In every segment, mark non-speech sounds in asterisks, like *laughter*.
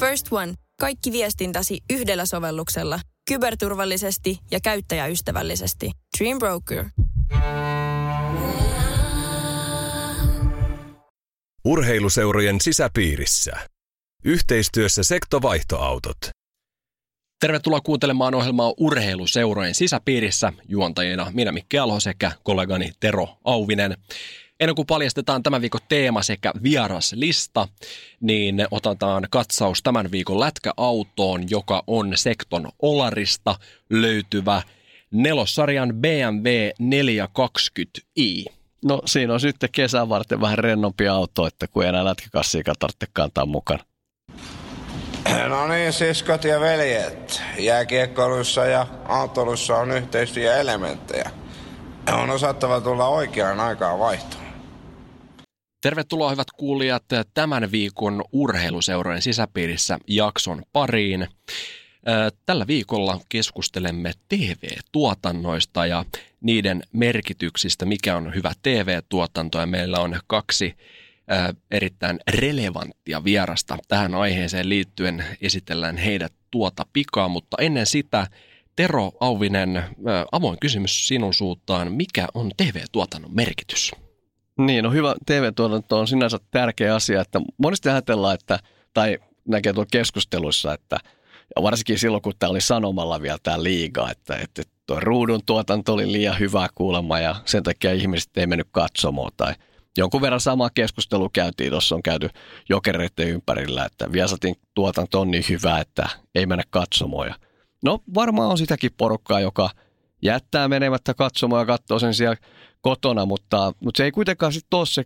First One. Kaikki viestintäsi yhdellä sovelluksella. Kyberturvallisesti ja käyttäjäystävällisesti. Dream Broker. Urheiluseurojen sisäpiirissä. Yhteistyössä sektovaihtoautot. Tervetuloa kuuntelemaan ohjelmaa Urheiluseurojen sisäpiirissä juontajina minä Mikki Alho sekä kollegani Tero Auvinen. Ennen kuin paljastetaan tämän viikon teema sekä vieraslista, niin otetaan katsaus tämän viikon lätkäautoon, joka on Sekton Olarista löytyvä nelossarjan BMW 420i. No siinä on sitten kesän varten vähän rennompi auto, että kun ei enää lätkäkassiikaan tarvitse kantaa mukana. No niin, siskot ja veljet. Jääkiekkoilussa ja autolussa on yhteistyöelementtejä. On osattava tulla oikeaan aikaan vaihtoon. Tervetuloa hyvät kuulijat tämän viikon urheiluseurojen sisäpiirissä jakson pariin. Tällä viikolla keskustelemme TV-tuotannoista ja niiden merkityksistä, mikä on hyvä TV-tuotanto. Ja meillä on kaksi erittäin relevanttia vierasta tähän aiheeseen liittyen. Esitellään heidät tuota pikaa, mutta ennen sitä Tero Auvinen, avoin kysymys sinun suuntaan. Mikä on TV-tuotannon merkitys? Niin, no hyvä TV-tuotanto on sinänsä tärkeä asia, että monesti ajatellaan, että, tai näkee tuolla keskusteluissa, että ja varsinkin silloin, kun tämä oli sanomalla vielä tämä liiga, että, että tuo ruudun tuotanto oli liian hyvää kuulemma ja sen takia ihmiset ei mennyt katsomaan tai jonkun verran sama keskustelu käytiin, tuossa on käyty jokereiden ympärillä, että Viasatin tuotanto on niin hyvä, että ei mennä katsomaan. Ja no varmaan on sitäkin porukkaa, joka jättää menemättä katsomaan ja katsoo sen siellä kotona, mutta, mutta se ei kuitenkaan sitten ole se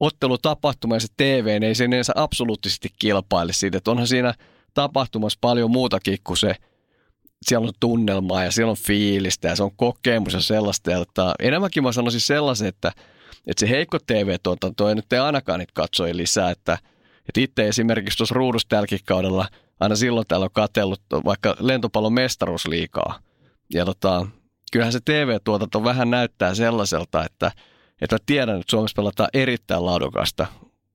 ottelutapahtuma ja se TV, niin ei sen enää absoluuttisesti kilpaile siitä, että onhan siinä tapahtumassa paljon muutakin kuin se, siellä on tunnelmaa ja siellä on fiilistä ja se on kokemus ja sellaista. Ja tota, enemmänkin mä sanoisin sellaisen, että, että se heikko TV-tuotanto ei nyt ei ainakaan niitä katsoja lisää, että, että itse esimerkiksi tuossa ruudussa tälläkin kaudella aina silloin täällä on katsellut vaikka lentopallon mestaruusliikaa. Ja tota, kyllähän se TV-tuotanto vähän näyttää sellaiselta, että, että tiedän, että Suomessa pelataan erittäin laadukasta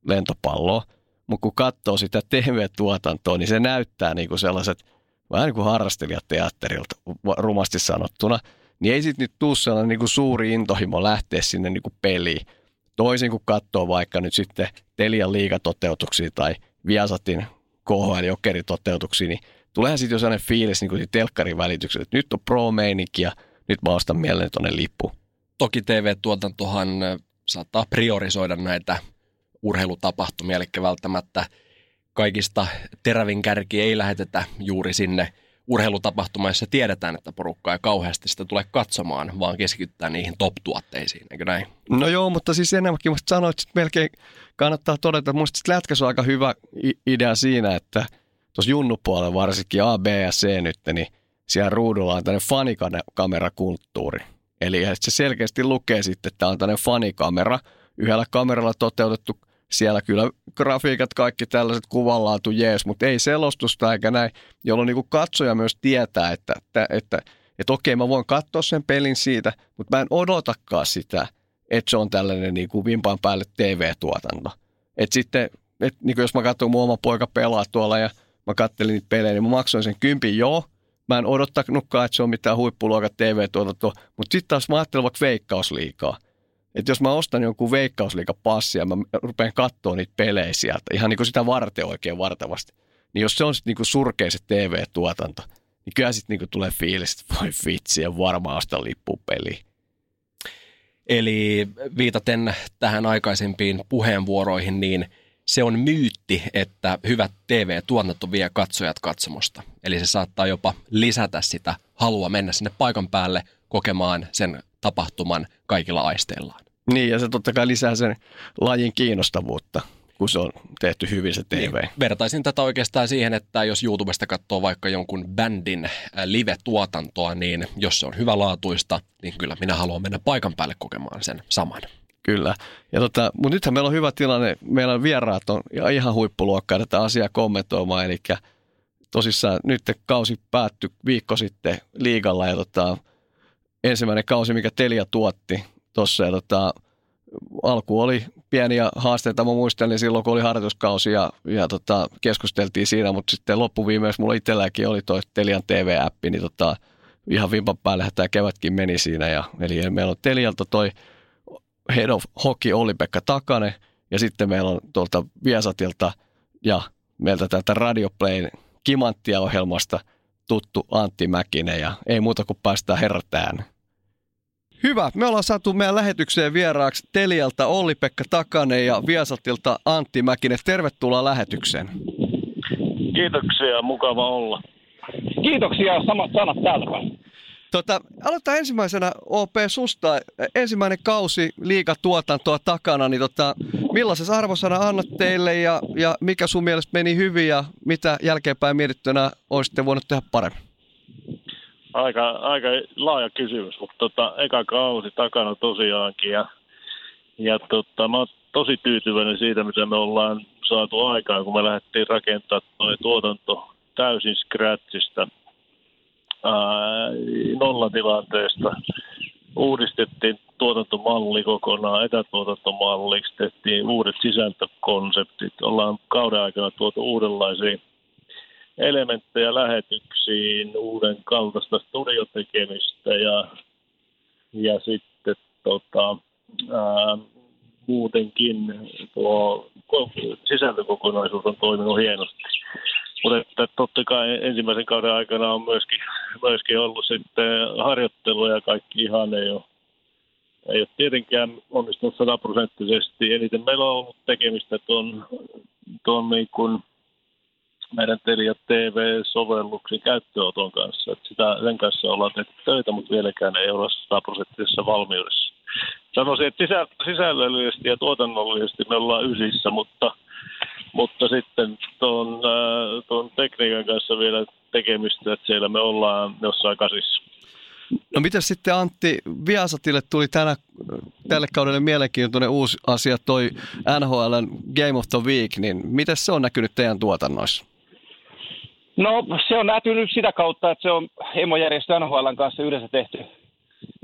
lentopalloa, mutta kun katsoo sitä TV-tuotantoa, niin se näyttää niin kuin sellaiset vähän niin kuin harrastelijateatterilta rumasti sanottuna, niin ei sitten nyt tule sellainen niin kuin suuri intohimo lähteä sinne niin kuin peliin. Toisin kuin katsoo vaikka nyt sitten Telian liigatoteutuksia tai Viasatin KHL-jokeritoteutuksia, niin tuleehan sitten jo sellainen fiilis niin kuin telkkarin välityksellä, että nyt on pro ja nyt mä ostan mieleen tuonne lippu. Toki TV-tuotantohan saattaa priorisoida näitä urheilutapahtumia, eli välttämättä kaikista terävin kärki ei lähetetä juuri sinne urheilutapahtumaan, jossa tiedetään, että porukka ei kauheasti sitä tule katsomaan, vaan keskitytään niihin top-tuotteisiin, eikö näin? No joo, mutta siis enemmänkin musta sanoit, että melkein kannattaa todeta, että musta lätkäs on aika hyvä idea siinä, että tuossa junnupuolella varsinkin A, B ja C nyt, niin siellä ruudulla on tämmöinen fanikamerakulttuuri. Eli se selkeästi lukee sitten, että tämä on tämmöinen fanikamera, yhdellä kameralla toteutettu siellä kyllä grafiikat, kaikki tällaiset kuvanlaatu jees, mutta ei selostusta eikä näin, jolloin niin katsoja myös tietää, että, että, että, että okei, mä voin katsoa sen pelin siitä, mutta mä en odotakaan sitä, että se on tällainen niin kuin vimpan päälle TV-tuotanto. Että sitten, että niin jos mä katson mun oma poika pelaa tuolla ja mä kattelin niitä pelejä, niin mä maksoin sen kympin joo, Mä en odottanutkaan, että se on mitään huippuluokan TV-tuotantoa, mutta sitten taas mä ajattelen vaikka veikkausliikaa. Että jos mä ostan jonkun veikkausliikapassia mä rupean katsoa niitä pelejä sieltä, ihan niin kuin sitä varten oikein vartavasti, niin jos se on sitten niin surkea se TV-tuotanto, niin kyllä sitten niin tulee fiilis, että voi vitsi ja varmaan ostaa lippu peliin. Eli viitaten tähän aikaisempiin puheenvuoroihin, niin se on myytti, että hyvät TV-tuotanto vie katsojat katsomosta. Eli se saattaa jopa lisätä sitä halua mennä sinne paikan päälle kokemaan sen tapahtuman kaikilla aisteillaan. Niin, ja se totta kai lisää sen lajin kiinnostavuutta, kun se on tehty hyvin se TV. Niin, vertaisin tätä oikeastaan siihen, että jos YouTubesta katsoo vaikka jonkun bändin live-tuotantoa, niin jos se on hyvälaatuista, niin kyllä minä haluan mennä paikan päälle kokemaan sen saman. Kyllä. Ja tota, mutta nythän meillä on hyvä tilanne. Meillä on vieraat on ihan huippuluokkaa tätä asiaa kommentoimaan. Eli tosissaan nyt kausi päättyi viikko sitten liigalla ja tota, ensimmäinen kausi, mikä Telia tuotti tuossa. Tota, alku oli pieniä haasteita. Mä muistelin silloin, kun oli harjoituskausi ja, ja tota, keskusteltiin siinä, mutta sitten loppuviimeksi mulla itselläkin oli toi Telian TV-appi, niin tota, ihan vimpan päälle tämä kevätkin meni siinä. Ja, eli meillä on Telialta toi Head of Hockey Olli-Pekka Takane ja sitten meillä on tuolta Viasatilta ja meiltä täältä Radioplayn Kimanttia-ohjelmasta tuttu Antti Mäkinen ja ei muuta kuin päästään herrat ääneen. Hyvä. Me ollaan saatu meidän lähetykseen vieraaksi Telialta Olli-Pekka Takanen ja Viasatilta Antti Mäkinen. Tervetuloa lähetykseen. Kiitoksia, mukava olla. Kiitoksia, samat sanat täältä Tota, aloittaa ensimmäisenä OP susta. Ensimmäinen kausi liikatuotantoa takana, niin tota, millaisen arvosana annat teille ja, ja mikä sun mielestä meni hyvin ja mitä jälkeenpäin mietittynä olisitte voinut tehdä paremmin? Aika, aika laaja kysymys, mutta tota, eka kausi takana tosiaankin ja, ja tota, mä oon tosi tyytyväinen siitä, mitä me ollaan saatu aikaan, kun me lähdettiin rakentamaan tuo tuotanto täysin scratchista nollatilanteesta. Uudistettiin tuotantomalli kokonaan etätuotantomalliksi, tehtiin uudet sisältökonseptit. Ollaan kauden aikana tuotu uudenlaisia elementtejä lähetyksiin, uuden kaltaista studiotekemistä ja, ja sitten tota, ää, muutenkin tuo sisältökokonaisuus on toiminut hienosti. Mutta että totta kai ensimmäisen kauden aikana on myöskin, myöskin ollut sitten harjoittelua ja kaikki ihan ei ole, ei ole tietenkään onnistunut sataprosenttisesti. Eniten meillä on ollut tekemistä tuon, tuon niin kuin meidän Telia TV-sovelluksen käyttöönoton kanssa. Että sitä, sen kanssa ollaan tehty töitä, mutta vieläkään ei ole sataprosenttisessa valmiudessa. Sanoisin, että sisällöllisesti ja tuotannollisesti me ollaan ysissä, mutta – mutta sitten tuon, äh, tuon tekniikan kanssa vielä tekemistä, että siellä me ollaan jossain kasissa. No miten sitten Antti, Viasatille tuli tänä, tälle kaudelle mielenkiintoinen uusi asia, toi NHL Game of the Week, niin miten se on näkynyt teidän tuotannoissa? No se on näkynyt sitä kautta, että se on emojärjestö NHLn kanssa yhdessä tehty,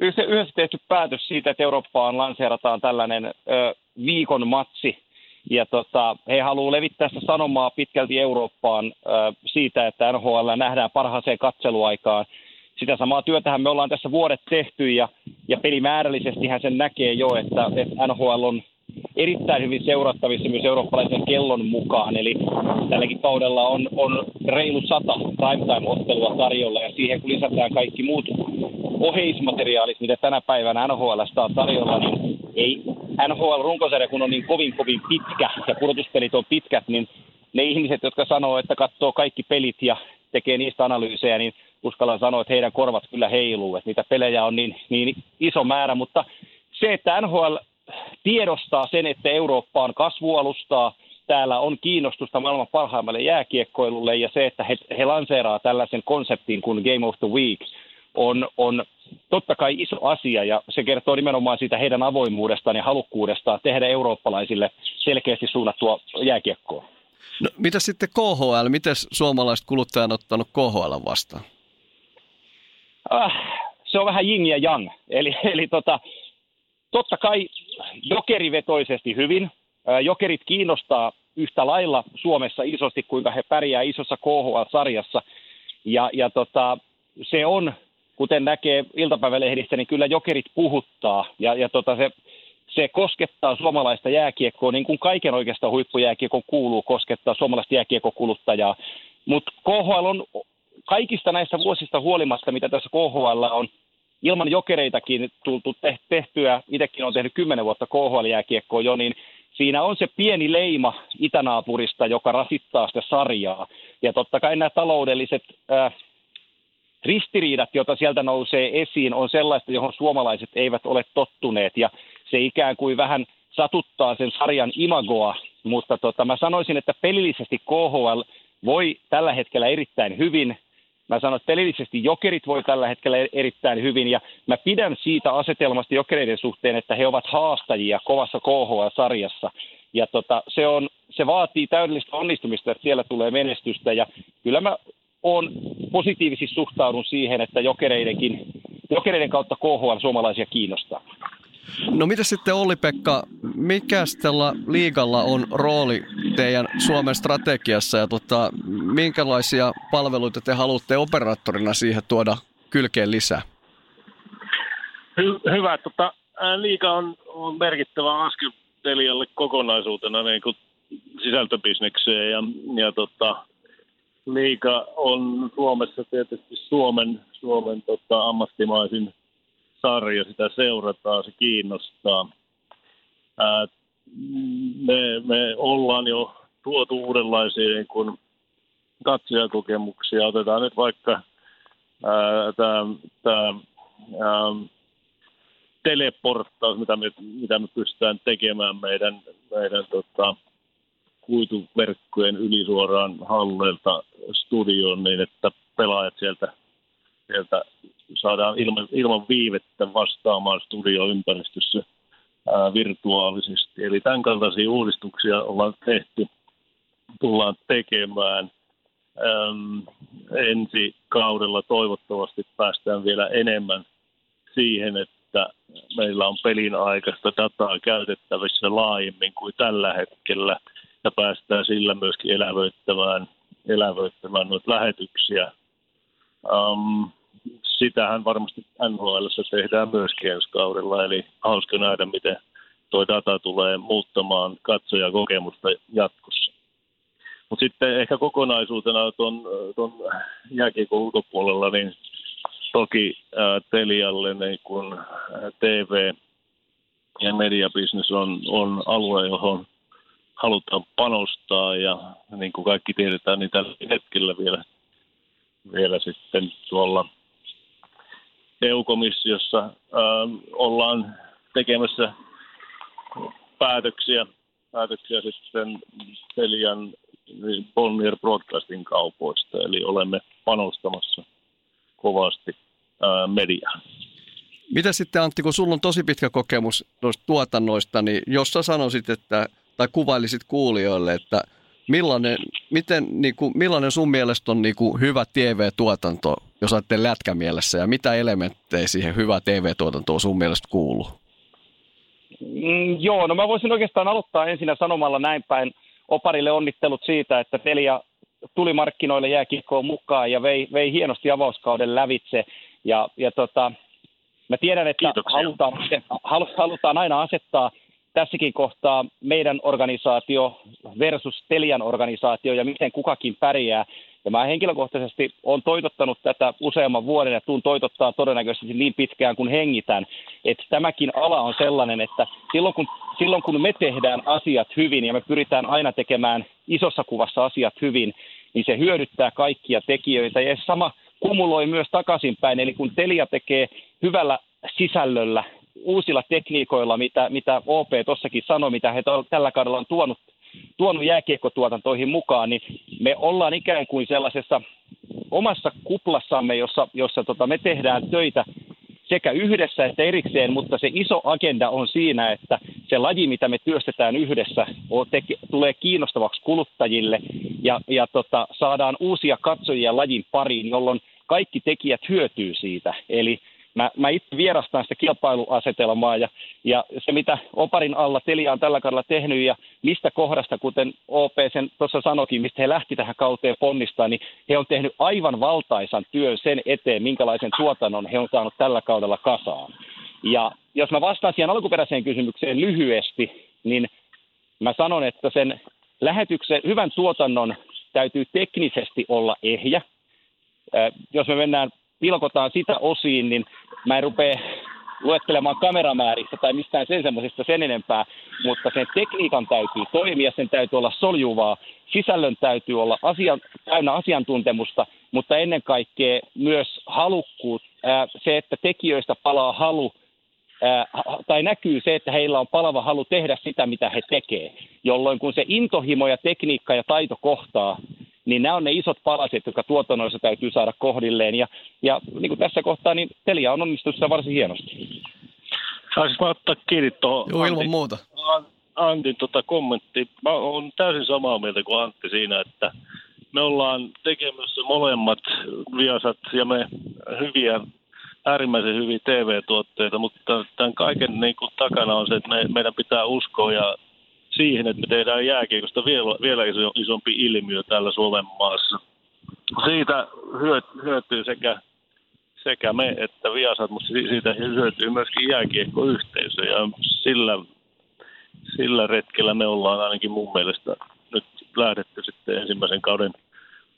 yhdessä tehty päätös siitä, että Eurooppaan lanseerataan tällainen ö, viikon matsi, ja tota, he haluavat levittää sitä sanomaa pitkälti Eurooppaan äh, siitä, että NHL nähdään parhaaseen katseluaikaan. Sitä samaa työtähän me ollaan tässä vuodet tehty ja, ja pelimäärällisesti sen näkee jo, että, että NHL on erittäin hyvin seurattavissa myös eurooppalaisen kellon mukaan. Eli tälläkin kaudella on, on reilu sata primetime-ottelua tarjolla ja siihen kun lisätään kaikki muut oheismateriaalit, mitä tänä päivänä NHL on tarjolla, niin ei NHL-runkosarja, kun on niin kovin kovin pitkä ja pudotuspelit on pitkät, niin ne ihmiset, jotka sanoo, että katsoo kaikki pelit ja tekee niistä analyysejä, niin uskallan sanoa, että heidän korvat kyllä heiluu, että niitä pelejä on niin, niin iso määrä, mutta se, että NHL tiedostaa sen, että Eurooppa on kasvualustaa, täällä on kiinnostusta maailman parhaimmalle jääkiekkoilulle ja se, että he, he lanseeraa tällaisen konseptin kuin Game of the Week – on, on totta kai iso asia ja se kertoo nimenomaan siitä heidän avoimuudestaan ja halukkuudestaan tehdä eurooppalaisille selkeästi suunnattua jääkiekkoa. No, mitä sitten KHL? Miten suomalaiset kuluttajat on ottanut KHL vastaan? Äh, se on vähän jing ja jang. Eli, eli tota, totta kai jokerivetoisesti hyvin. Jokerit kiinnostaa yhtä lailla Suomessa isosti, kuinka he pärjää isossa KHL-sarjassa. Ja, ja tota, se on kuten näkee iltapäivälehdistä, niin kyllä jokerit puhuttaa ja, ja tota se, se koskettaa suomalaista jääkiekkoa, niin kuin kaiken oikeastaan huippujääkiekon kuuluu koskettaa suomalaista jääkiekkokuluttajaa. Mutta KHL on kaikista näistä vuosista huolimatta, mitä tässä KHL on ilman jokereitakin tultu tehtyä, itsekin on tehnyt kymmenen vuotta KHL-jääkiekkoa jo, niin siinä on se pieni leima itänaapurista, joka rasittaa sitä sarjaa. Ja totta kai nämä taloudelliset äh, ristiriidat, joita sieltä nousee esiin, on sellaista, johon suomalaiset eivät ole tottuneet. Ja se ikään kuin vähän satuttaa sen sarjan imagoa, mutta tota, mä sanoisin, että pelillisesti KHL voi tällä hetkellä erittäin hyvin. Mä sanon, että pelillisesti jokerit voi tällä hetkellä erittäin hyvin, ja mä pidän siitä asetelmasta jokereiden suhteen, että he ovat haastajia kovassa KHL-sarjassa. Ja tota, se, on, se vaatii täydellistä onnistumista, että siellä tulee menestystä, ja kyllä mä on positiivisesti suhtaudun siihen, että jokereidenkin, jokereiden kautta KHL suomalaisia kiinnostaa. No mitä sitten Olli-Pekka, mikä tällä liigalla on rooli teidän Suomen strategiassa ja tota, minkälaisia palveluita te haluatte operaattorina siihen tuoda kylkeen lisää? Hy- hyvä. Tota, liiga on, on merkittävä askel kokonaisuutena niin kuin sisältöbisnekseen ja, ja tota, liiga on Suomessa tietysti Suomen, Suomen tota, ammattimaisin sarja, sitä seurataan, se kiinnostaa. Ää, me, me ollaan jo tuotu uudenlaisia niin kuin katsojakokemuksia. Otetaan nyt vaikka tämä teleporttaus, mitä me, mitä me pystytään tekemään meidän, meidän tota, kuituverkkojen ylisuoraan halleilta studioon niin, että pelaajat sieltä, sieltä saadaan ilman, ilman viivettä vastaamaan studioympäristössä ää, virtuaalisesti. Eli tämän kaltaisia uudistuksia ollaan tehty, tullaan tekemään. Ähm, ensi kaudella toivottavasti päästään vielä enemmän siihen, että meillä on pelin aikaista dataa käytettävissä laajemmin kuin tällä hetkellä ja päästään sillä myöskin elävöittämään, elävöittämään noita lähetyksiä. Um, sitähän varmasti NHL tehdään myöskin ensi kaudella, eli hauska nähdä, miten tuo data tulee muuttamaan katsojakokemusta jatkossa. Mutta sitten ehkä kokonaisuutena tuon, tuon jääkiekon ulkopuolella, niin toki ää, Telialle niin kun TV ja mediabisnes on, on alue, johon halutaan panostaa ja niin kuin kaikki tiedetään, niin tällä hetkellä vielä, vielä sitten tuolla EU-komissiossa äh, ollaan tekemässä päätöksiä, päätöksiä sitten Telian Bonnier Broadcasting kaupoista, eli olemme panostamassa kovasti ää, mediaan. Mitä sitten Antti, kun sulla on tosi pitkä kokemus noista tuotannoista, niin jos sä sanoisit, että, tai kuvailisit kuulijoille, että millainen, miten, niin kuin, millainen sun mielestä on niin kuin hyvä TV-tuotanto, jos ajattelee lätkämielessä, ja mitä elementtejä siihen hyvä TV-tuotantoon sun mielestä kuuluu? Mm, joo, no mä voisin oikeastaan aloittaa ensinnä sanomalla näin päin Oparille onnittelut siitä, että Telia tuli markkinoille jääkiekkoon mukaan ja vei, vei hienosti avauskauden lävitse. Ja, ja tota, mä tiedän, että halutaan, halutaan aina asettaa tässäkin kohtaa meidän organisaatio versus Telian organisaatio ja miten kukakin pärjää. Ja mä henkilökohtaisesti olen toitottanut tätä useamman vuoden ja tuun toitottaa todennäköisesti niin pitkään kuin hengitän. Että tämäkin ala on sellainen, että silloin kun, silloin kun me tehdään asiat hyvin ja me pyritään aina tekemään isossa kuvassa asiat hyvin, niin se hyödyttää kaikkia tekijöitä. Ja sama kumuloi myös takaisinpäin, eli kun Telia tekee hyvällä sisällöllä, uusilla tekniikoilla, mitä, mitä OP tuossakin sanoi, mitä he tällä kaudella on tuonut tuonut jääkiekkotuotantoihin mukaan, niin me ollaan ikään kuin sellaisessa omassa kuplassamme, jossa, jossa tota, me tehdään töitä sekä yhdessä että erikseen, mutta se iso agenda on siinä, että se laji, mitä me työstetään yhdessä, on, teke, tulee kiinnostavaksi kuluttajille ja, ja tota, saadaan uusia katsojia lajin pariin, jolloin kaikki tekijät hyötyy siitä. Eli mä, mä itse vierastan sitä kilpailuasetelmaa ja, ja se, mitä Oparin alla Telia on tällä kaudella tehnyt ja mistä kohdasta, kuten OP sen tuossa sanokin, mistä he lähti tähän kauteen ponnistaa, niin he on tehnyt aivan valtaisan työn sen eteen, minkälaisen tuotannon he on saanut tällä kaudella kasaan. Ja jos mä vastaan siihen alkuperäiseen kysymykseen lyhyesti, niin mä sanon, että sen lähetyksen, hyvän tuotannon täytyy teknisesti olla ehjä. Jos me mennään pilkotaan sitä osiin, niin mä en rupea luettelemaan kameramääristä tai mistään sen semmoisesta sen enempää, mutta sen tekniikan täytyy toimia, sen täytyy olla soljuvaa, sisällön täytyy olla asian, täynnä asiantuntemusta, mutta ennen kaikkea myös halukkuut, ää, se, että tekijöistä palaa halu, ää, tai näkyy se, että heillä on palava halu tehdä sitä, mitä he tekee, jolloin kun se intohimo ja tekniikka ja taito kohtaa, niin nämä on ne isot palaset, jotka tuotannoissa täytyy saada kohdilleen. Ja, ja niin kuin tässä kohtaa, niin Telia on onnistunut sitä varsin hienosti. Saisinko mä ottaa kiinni tuohon Joo, ilman Antti, muuta. Antin tota kommentti. Mä olen täysin samaa mieltä kuin Antti siinä, että me ollaan tekemässä molemmat viasat ja me hyviä äärimmäisen hyviä TV-tuotteita, mutta tämän kaiken niin kuin, takana on se, että me, meidän pitää uskoa ja siihen, että me tehdään jääkiekosta vielä, vielä iso, isompi ilmiö täällä Suomen maassa. Siitä hyötyy sekä, sekä me että Viasat, mutta siitä hyötyy myöskin jääkiekkoyhteisö ja sillä, sillä retkellä me ollaan ainakin mun mielestä nyt lähdetty sitten ensimmäisen kauden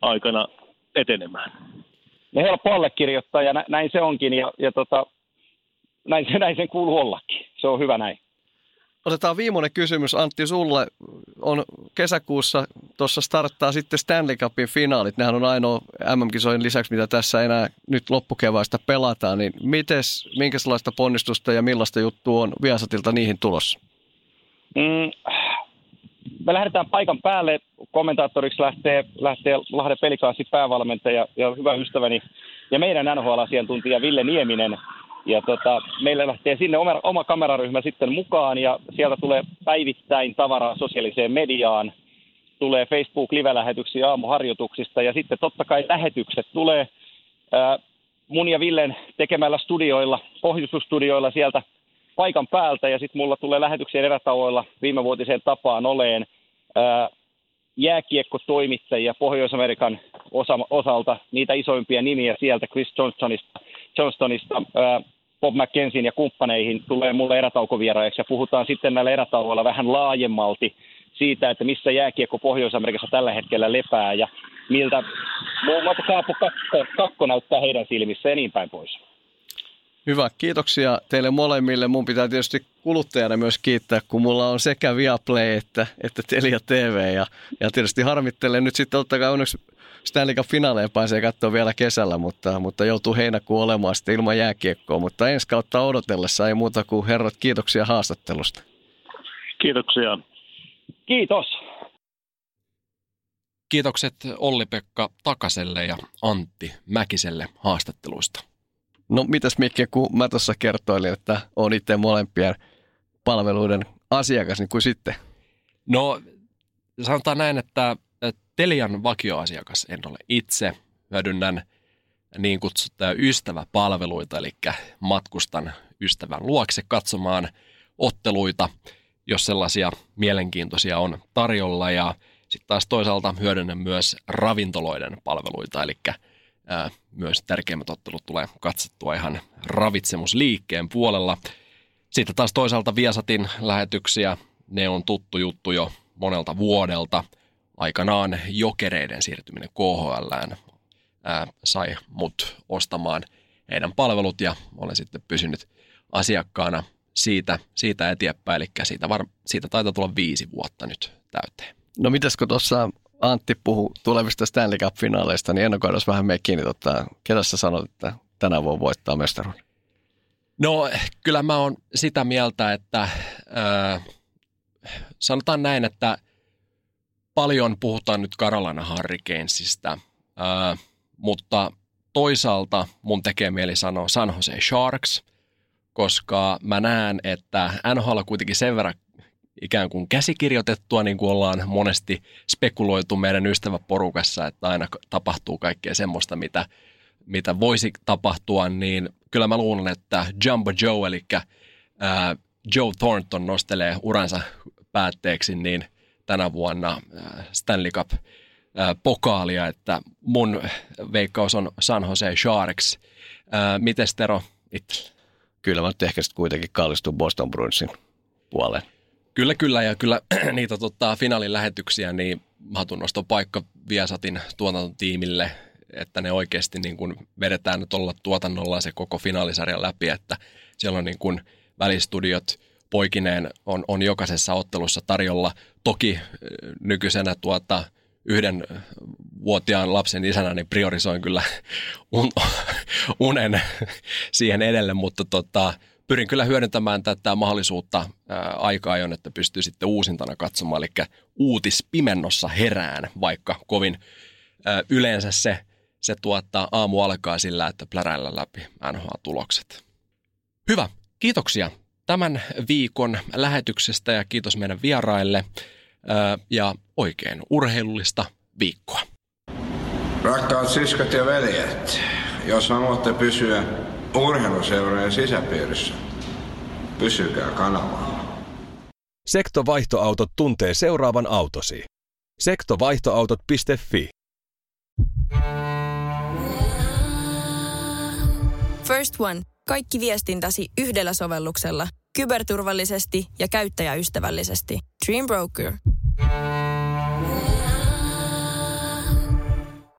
aikana etenemään. No helppo allekirjoittaa ja näin se onkin ja, ja tota, näin, se, näin sen kuuluu ollakin. Se on hyvä näin. Otetaan viimeinen kysymys Antti sulle. On kesäkuussa tuossa starttaa sitten Stanley Cupin finaalit. Nehän on ainoa MM-kisojen lisäksi, mitä tässä enää nyt loppukeväistä pelataan. Niin mites, minkälaista ponnistusta ja millaista juttua on Viasatilta niihin tulossa? Mm, me lähdetään paikan päälle. Kommentaattoriksi lähtee, lähtee Lahden pelikaassi päävalmentaja ja hyvä ystäväni ja meidän NHL-asiantuntija Ville Nieminen. Ja tota, meillä lähtee sinne oma, oma kameraryhmä sitten mukaan ja sieltä tulee päivittäin tavaraa sosiaaliseen mediaan. Tulee Facebook-live-lähetyksiä aamuharjoituksista ja sitten totta kai lähetykset tulee ää, mun ja Villen tekemällä studioilla, pohjustusstudioilla sieltä paikan päältä ja sitten mulla tulee lähetyksiä erätauoilla viimevuotiseen tapaan oleen ää, jääkiekkotoimittajia Pohjois-Amerikan osa, osalta, niitä isoimpia nimiä sieltä Chris Johnstonista, Johnstonista ää, Bob McKenzin ja kumppaneihin tulee mulle erätaukovieraiksi ja puhutaan sitten näillä erätauoilla vähän laajemmalti siitä, että missä jääkiekko Pohjois-Amerikassa tällä hetkellä lepää ja miltä muun muassa Kaapo Kakko, Kakko näyttää heidän silmissä ja niin päin pois. Hyvä, kiitoksia teille molemmille. Mun pitää tietysti kuluttajana myös kiittää, kun mulla on sekä Viaplay että, että Telia TV. Ja, ja tietysti harmittelen nyt sitten, ottakaa onneksi Stanley Cup finaaleja pääsee katsoa vielä kesällä, mutta, mutta joutuu heinäkuun olemaan sitten ilman jääkiekkoa. Mutta ensi kautta odotellessa ei muuta kuin herrat, kiitoksia haastattelusta. Kiitoksia. Kiitos. Kiitokset Olli-Pekka Takaselle ja Antti Mäkiselle haastatteluista. No mitäs Mikke, kun mä tuossa kertoilin, että on itse molempien palveluiden asiakas, niin kuin sitten? No sanotaan näin, että Telian vakioasiakas en ole itse. Hyödynnän niin kutsuttuja ystäväpalveluita, eli matkustan ystävän luokse katsomaan otteluita, jos sellaisia mielenkiintoisia on tarjolla. Ja sitten taas toisaalta hyödynnän myös ravintoloiden palveluita, eli myös tärkeimmät ottelut tulee katsottua ihan ravitsemusliikkeen puolella. Sitten taas toisaalta Viasatin lähetyksiä, ne on tuttu juttu jo monelta vuodelta. Aikanaan jokereiden siirtyminen KHL ää, sai mut ostamaan heidän palvelut ja olen sitten pysynyt asiakkaana siitä, siitä eteenpäin, eli siitä, var, siitä taitaa tulla viisi vuotta nyt täyteen. No mitäs kun tuossa Antti puhui tulevista Stanley Cup-finaaleista, niin ennakoidaan vähän me kiinni. Tota, ketä sä sanot, että tänä vuonna voittaa mestaruuden? No kyllä mä oon sitä mieltä, että äh, sanotaan näin, että paljon puhutaan nyt Carolina Hurricanesista, äh, mutta toisaalta mun tekee mieli sanoa San Jose Sharks, koska mä näen, että NHL kuitenkin sen verran ikään kuin käsikirjoitettua, niin kuin ollaan monesti spekuloitu meidän ystäväporukassa, että aina tapahtuu kaikkea semmoista, mitä, mitä voisi tapahtua, niin kyllä mä luulen, että Jumbo Joe, eli ää, Joe Thornton nostelee uransa päätteeksi, niin tänä vuonna ää, Stanley Cup ää, pokaalia, että mun veikkaus on San Jose Sharks. Ää, mites Tero itse? Kyllä mä nyt ehkä sitten kuitenkin kallistun Boston Bruinsin puoleen. Kyllä, kyllä. Ja kyllä *clears throat* niitä tota, finaalin lähetyksiä, niin hatunnosto paikka Viasatin tuotantotiimille, että ne oikeasti niin kuin vedetään nyt olla tuotannolla se koko finaalisarjan läpi, että siellä on niin kuin välistudiot poikineen on, on jokaisessa ottelussa tarjolla. Toki nykyisenä tuota, yhden vuotiaan lapsen isänä, niin priorisoin kyllä *laughs* un, *laughs* unen siihen edelle, mutta tota, pyrin kyllä hyödyntämään tätä mahdollisuutta ää, aika ajoin, että pystyy sitten uusintana katsomaan, eli uutispimennossa herään, vaikka kovin ää, yleensä se, se tuottaa aamu alkaa sillä, että pläräillä läpi NHL-tulokset. Hyvä, kiitoksia tämän viikon lähetyksestä ja kiitos meidän vieraille ja oikein urheilullista viikkoa. Rakkaat siskot ja veljet, jos haluatte pysyä urheiluseurojen sisäpiirissä. Pysykää kanavalla. Sektovaihtoautot tuntee seuraavan autosi. Sektovaihtoautot.fi First One. Kaikki viestintäsi yhdellä sovelluksella. Kyberturvallisesti ja käyttäjäystävällisesti. Dream Broker.